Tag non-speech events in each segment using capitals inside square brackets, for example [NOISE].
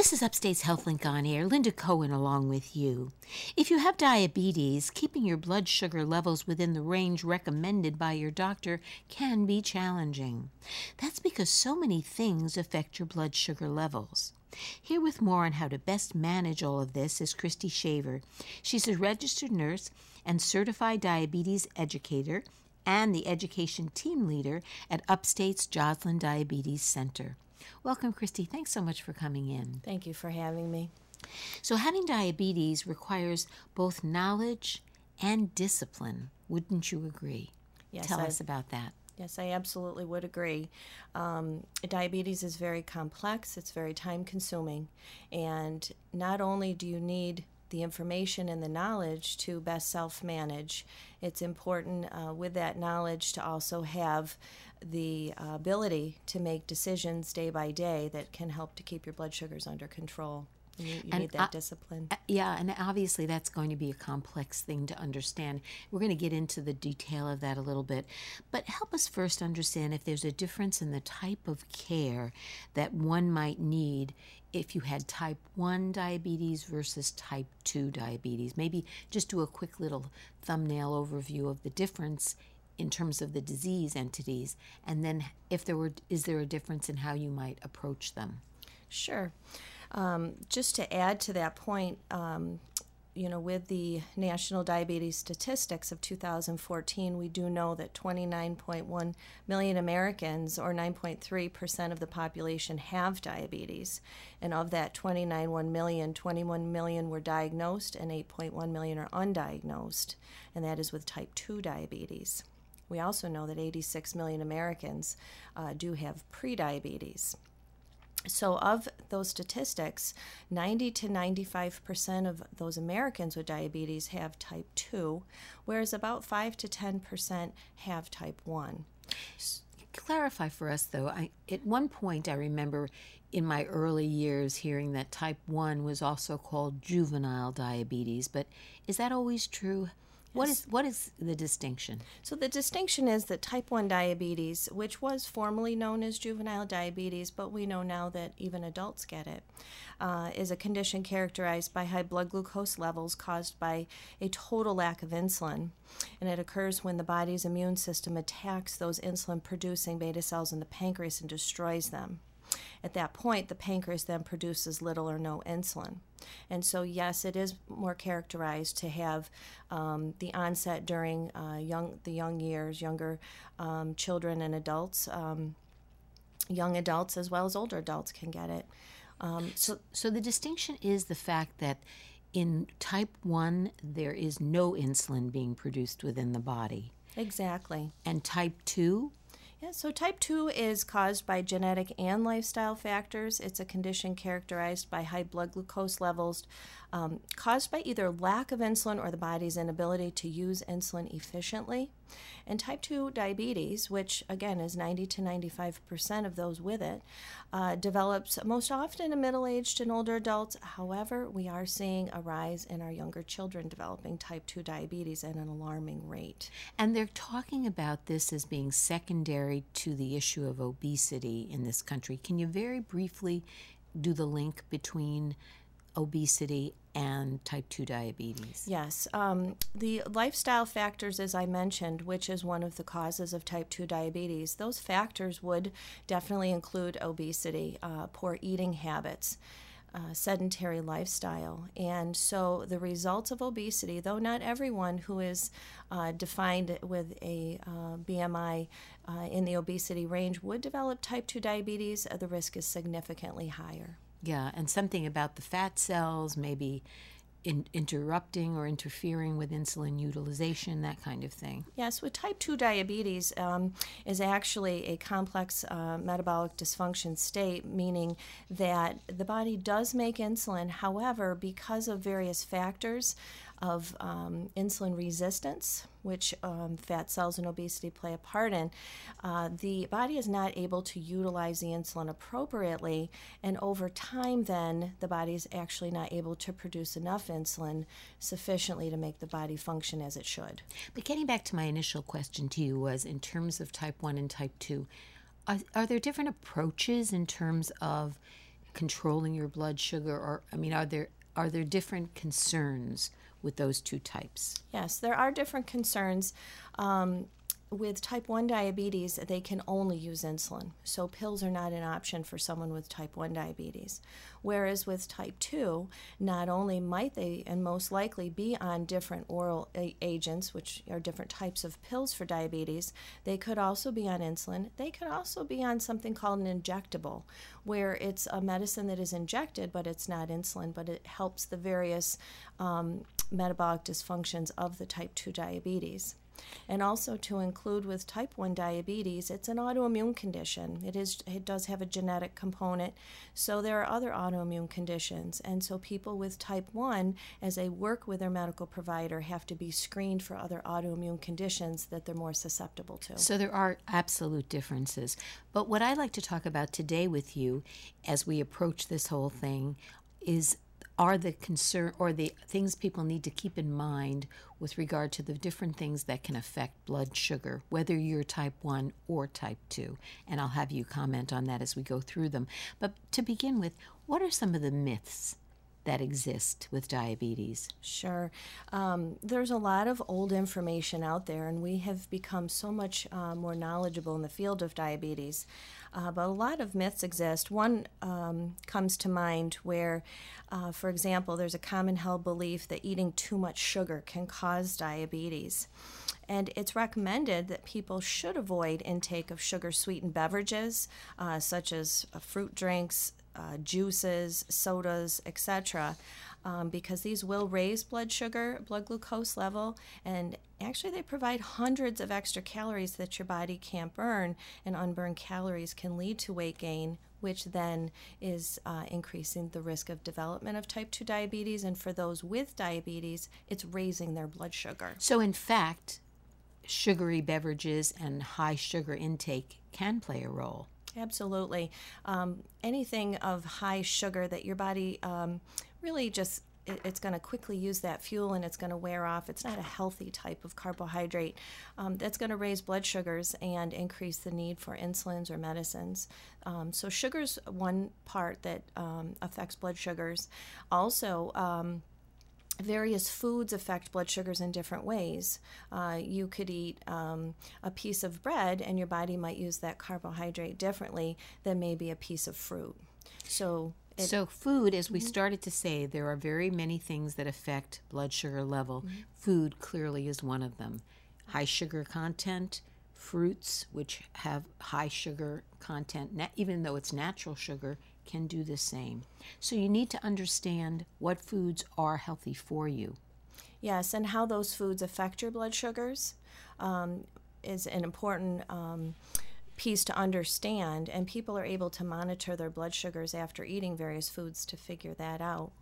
This is Upstate's HealthLink on air. Linda Cohen along with you. If you have diabetes, keeping your blood sugar levels within the range recommended by your doctor can be challenging. That's because so many things affect your blood sugar levels. Here with more on how to best manage all of this is Kristi Shaver. She's a registered nurse and certified diabetes educator and the education team leader at Upstate's Joslin Diabetes Center. Welcome, Kristi. Thanks so much for coming in. Thank you for having me. So, having diabetes requires both knowledge and discipline. Wouldn't you agree? Yes, Tell I- us about that. Yes, I absolutely would agree. Um, diabetes is very complex, it's very time consuming. And not only do you need the information and the knowledge to best self manage, it's important uh, with that knowledge to also have the uh, ability to make decisions day by day that can help to keep your blood sugars under control. You, you And need that discipline. Uh, Yeah, and obviously that's going to be a complex thing to understand. We're going to get into the detail of that a little bit. But help us first understand if there's a difference in the type of care that one might need if you had type 1 diabetes versus type 2 diabetes. Maybe just do a quick little thumbnail overview of the difference in terms of the disease entities and then if there were is there a difference in how you might approach them? Sure. Um, just to add to that point, um, you know, with the national diabetes statistics of 2014, we do know that 29.1 million Americans, or 9.3% of the population, have diabetes. And of that 29.1 million, 21 million were diagnosed and 8.1 million are undiagnosed, and that is with type 2 diabetes. We also know that 86 million Americans uh, do have prediabetes. So, of those statistics, 90 to 95% of those Americans with diabetes have type 2, whereas about 5 to 10% have type 1. clarify for us though I, at one point i remember in my early years hearing that type 1 was also called juvenile diabetes but is that always true what is what is the distinction So, the distinction is that type 1 diabetes, which was formerly known as juvenile diabetes, but we know now that even adults get it, uh, is a condition characterized by high blood glucose levels caused by a total lack of insulin. And it occurs when the body's immune system attacks those insulin producing beta cells in the pancreas and destroys them. At that point, the pancreas then produces little or no insulin. And so, yes, it is more characterized to have um, the onset during uh, young the young years, younger um, children and adults, um, young adults as well as older adults can get it. Um, so, so the distinction is the fact that in type 1 there is no insulin being produced within the body exactly. and type 2 Yeah, so type 2 is caused by genetic and lifestyle factors. It's a condition characterized by high blood glucose levels um, caused by either lack of insulin or the body's inability to use insulin efficiently. And type 2 diabetes, which again is 90 to 95% of those with it, uh, develops most often in middle aged and older adults. However, we are seeing a rise in our younger children developing type 2 diabetes at an alarming rate. And they're talking about this as being secondary to the issue of obesity in this country. Can you very briefly do the link between obesity and type 2 diabetes? Yes. Um, the lifestyle factors, as I mentioned, which is one of the causes of type 2 diabetes, those factors would definitely include obesity, uh, poor eating habits. Uh, sedentary lifestyle. And so the results of obesity, though not everyone who is uh, defined with a uh, BMI uh, in the obesity range would develop type 2 diabetes, uh, the risk is significantly higher. Yeah, and something about the fat cells, maybe in, interrupting or interfering with insulin utilization, that kind of thing. Yes, with type 2 diabetes um, is actually a complex uh, metabolic dysfunction state, meaning that the body does make insulin. However, because of various factors of um, insulin resistance, which um, fat cells and obesity play a part in, uh, the body is not able to utilize the insulin appropriately. And over time, then, the body is actually not able to produce enough insulin sufficiently to make the body function as it should. But getting back to my initial question to you was in terms of type 1 and type 2, are, are there different approaches in terms of controlling your blood sugar or I mean are there are there different concerns with those two types? Yes, there are different concerns. Um, with type 1 diabetes, they can only use insulin. So pills are not an option for someone with type 1 diabetes. Whereas with type 2, not only might they and most likely be on different oral a- agents, which are different types of pills for diabetes, they could also be on insulin. They could also be on something called an injectable, where it's a medicine that is injected, but it's not insulin, but it helps the various um, metabolic dysfunctions of the type 2 diabetes. And also to include with type 1 diabetes it's an autoimmune condition. It is it does have a genetic component. So there are other autoimmune conditions. And so people with type 1 as they work with their medical provider have to be screened for other autoimmune conditions that they're more susceptible to. So there are absolute differences. But what I'd like to talk about today with you as we approach this whole thing is are the concern or the things people need to keep in mind with regard to the different things that can affect blood sugar, whether you're type 1 or type 2. And I'll have you comment on that as we go through them. But to begin with, what are some of the myths that exist with diabetes? Sure. Um, there's a lot of old information out there, and we have become so much uh, more knowledgeable in the field of diabetes. Uh, but a lot of myths exist. One um, comes to mind where, uh, for example, there's a common held belief that eating too much sugar can cause diabetes. And it's recommended that people should avoid intake of sugar sweetened beverages, uh, such as uh, fruit drinks, uh, juices, sodas, etc., um, because these will raise blood sugar, blood glucose level, and actually they provide hundreds of extra calories that your body can't burn, and unburned calories can lead to weight gain. Which then is uh, increasing the risk of development of type 2 diabetes. And for those with diabetes, it's raising their blood sugar. So, in fact, sugary beverages and high sugar intake can play a role. Absolutely. Um, anything of high sugar that your body um, really just it, it's going to quickly use that fuel and it's going to wear off. It's not a healthy type of carbohydrate. Um, that's going to raise blood sugars and increase the need for insulins or medicines. Um, so, sugar's one part that um, affects blood sugars. Also, um, various foods affect blood sugars in different ways. Uh, you could eat um, a piece of bread, and your body might use that carbohydrate differently than maybe a piece of fruit. So, it, so, food, as we started to say, there are very many things that affect blood sugar level. Food clearly is one of them. High sugar content, fruits, which have high sugar content, even though it's natural sugar, can do the same. So, you need to understand what foods are healthy for you. yes, and how those foods affect your blood sugars um, is an important. Um, piece to understand and people are able to monitor their blood sugars after eating various foods to figure that out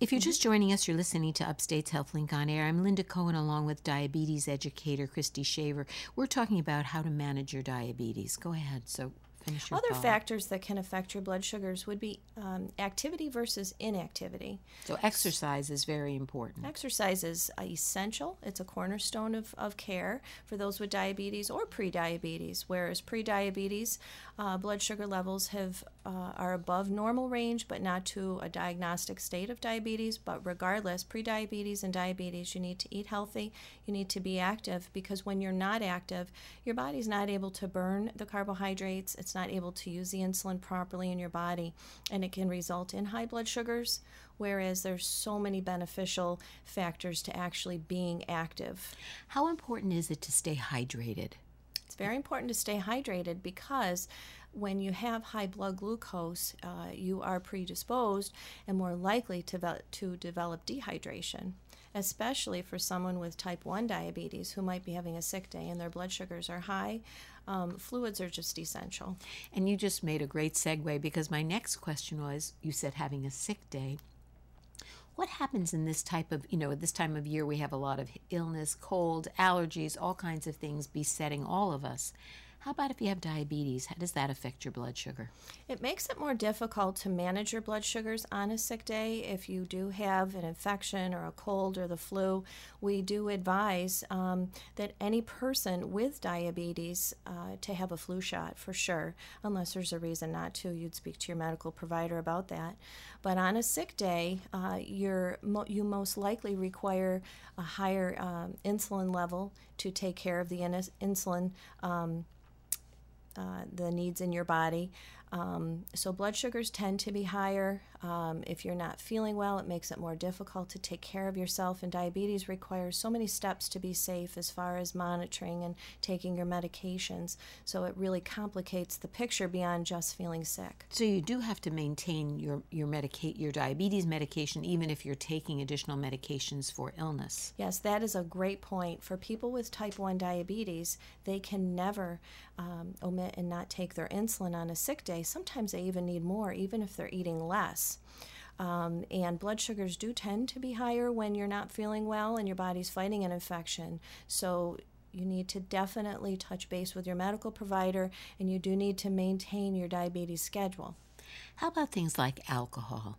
If you're just joining us, you're listening to Upstate's Health Link on Air. I'm Linda Cohen along with diabetes educator Kristi Shaver. We're talking about how to manage your diabetes. Go ahead. So finish your other thought. factors that can affect your blood sugars would be um, activity versus inactivity So exercise is very important. Exercise is essential. It's a cornerstone of, of care for those with diabetes or pre-diabetes. Whereas pre-diabetes, uh, blood sugar levels have uh, are above normal range, but not to a diagnostic state of diabetes. But regardless, pre-diabetes and diabetes, you need to eat healthy. You need to be active because when you're not active, your body's not able to burn the carbohydrates. It's not able to use the insulin properly in your body, and it can result in high blood sugars whereas there's so many beneficial factors to actually being active. How important is it to stay hydrated? It's very important to stay hydrated because when you have high blood glucose, uh, you are predisposed and more likely to, ve- to develop dehydration, especially for someone with type 1 diabetes who might be having a sick day and their blood sugars are high. Um, fluids are just essential. And you just made a great segue because my next question was you said having a sick day. What happens in this type of, you know, at this time of year we have a lot of illness, cold, allergies, all kinds of things besetting all of us. How about if you have diabetes? How does that affect your blood sugar? It makes it more difficult to manage your blood sugars on a sick day. If you do have an infection or a cold or the flu, we do advise um, that any person with diabetes uh, to have a flu shot for sure, unless there's a reason not to. You'd speak to your medical provider about that. But on a sick day, uh, you're mo- you most likely require a higher um, insulin level to take care of the in- insulin. Um, uh, the needs in your body. Um, so, blood sugars tend to be higher. Um, if you're not feeling well, it makes it more difficult to take care of yourself. And diabetes requires so many steps to be safe as far as monitoring and taking your medications. So, it really complicates the picture beyond just feeling sick. So, you do have to maintain your, your, medica- your diabetes medication even if you're taking additional medications for illness. Yes, that is a great point. For people with type 1 diabetes, they can never um, omit and not take their insulin on a sick day. Sometimes they even need more, even if they're eating less. Um, and blood sugars do tend to be higher when you're not feeling well and your body's fighting an infection. So you need to definitely touch base with your medical provider and you do need to maintain your diabetes schedule. How about things like alcohol?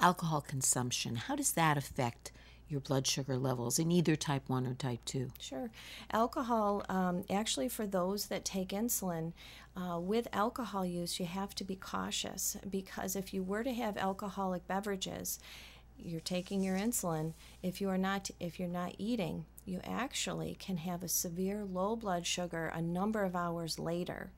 Alcohol consumption, how does that affect your blood sugar levels in either type 1 or type 2? Sure. Alcohol, um, actually, for those that take insulin, uh, with alcohol use, you have to be cautious because if you were to have alcoholic beverages, you're taking your insulin. If you are not, if you're not eating, you actually can have a severe low blood sugar a number of hours later.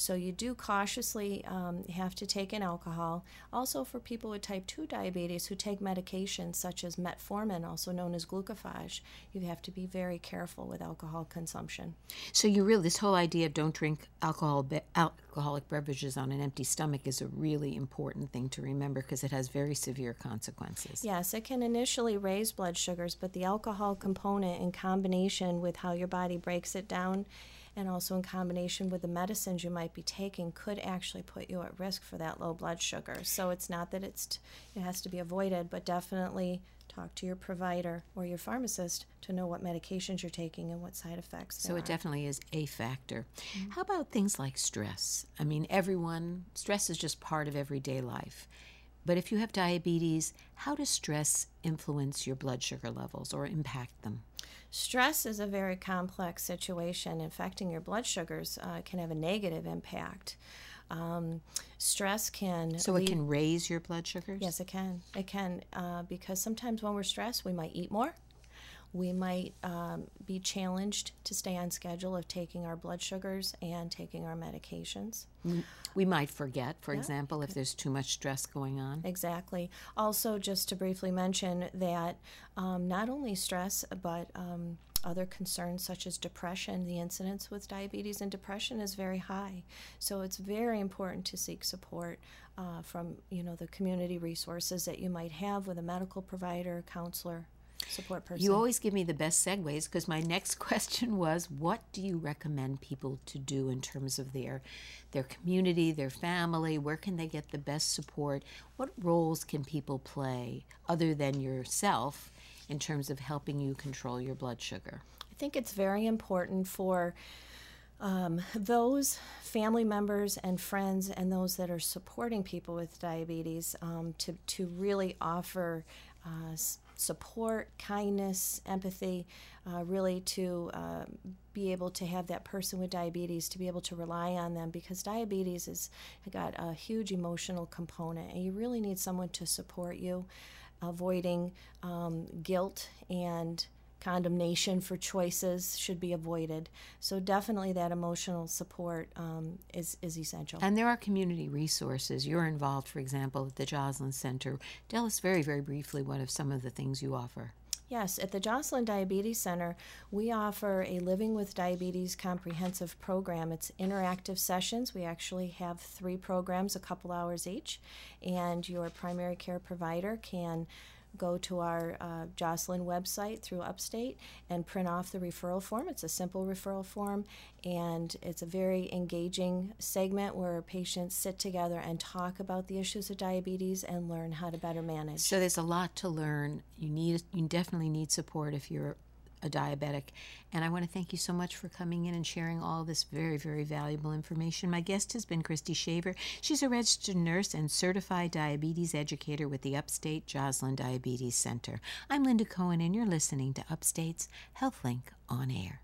So you do cautiously um, have to take in alcohol. Also, for people with type 2 diabetes who take medications such as metformin, also known as glucophage, you have to be very careful with alcohol consumption. So you really, this whole idea of don't drink alcohol, be, alcoholic beverages on an empty stomach is a really important thing to remember because it has very severe consequences. Yes, it can initially raise blood sugars, but the alcohol component in combination with how your body breaks it down and also in combination with the medicines you might be taking could actually put you at risk for that low blood sugar. So it's not that it's t- it has to be avoided, but definitely talk to your provider or your pharmacist to know what medications you're taking and what side effects. So it are. definitely is a factor. Mm-hmm. How about things like stress? I mean, everyone stress is just part of everyday life. But if you have diabetes, how does stress influence your blood sugar levels or impact them? Stress is a very complex situation. Affecting your blood sugars uh, can have a negative impact. Um, stress can. So it can raise your blood sugars? Yes, it can. It can uh, because sometimes when we're stressed, we might eat more. We might um, be challenged to stay on schedule of taking our blood sugars and taking our medications. We might forget, for yeah. example, if there's too much stress going on. Exactly. Also, just to briefly mention that um, not only stress, but um, other concerns such as depression, the incidence with diabetes and depression is very high. So it's very important to seek support uh, from you know the community resources that you might have with a medical provider, counselor, support person. You always give me the best segues because my next [LAUGHS] question was what do you recommend people to do in terms of their their community, their family, where can they get the best support? What roles can people play other than yourself in terms of helping you control your blood sugar? I think it's very important for um, those family members and friends and those that are supporting people with diabetes um, to, to really offer uh, support, kindness, empathy, uh, really to uh, be able to have that person with diabetes to be able to rely on them because diabetes has got a huge emotional component and you really need someone to support you, avoiding um, guilt and condemnation for choices should be avoided. So definitely that emotional support um, is, is essential. And there are community resources. You're involved, for example, at the Joslin Center. Tell us very, very briefly what are some of the things you offer. Yes, at the Joslin Diabetes Center, we offer a Living with Diabetes comprehensive program. It's interactive sessions. We actually have three programs, a couple hours each, and your primary care provider can go to our uh, Joslin website through Upstate and print off the referral form. It's a simple referral form, and it's a very engaging segment where patients sit together and talk about the issues of diabetes and learn how to better manage. So there's a lot to learn. You need you definitely need support if you're a diabetic. And I want to thank you so much for coming in and sharing all this very, very valuable information. My guest has been Kristi Shaver. She's a registered nurse and certified diabetes educator with the Upstate Joslin Diabetes Center. I'm Linda Cohen, and you're listening to Upstate's HealthLink on Air.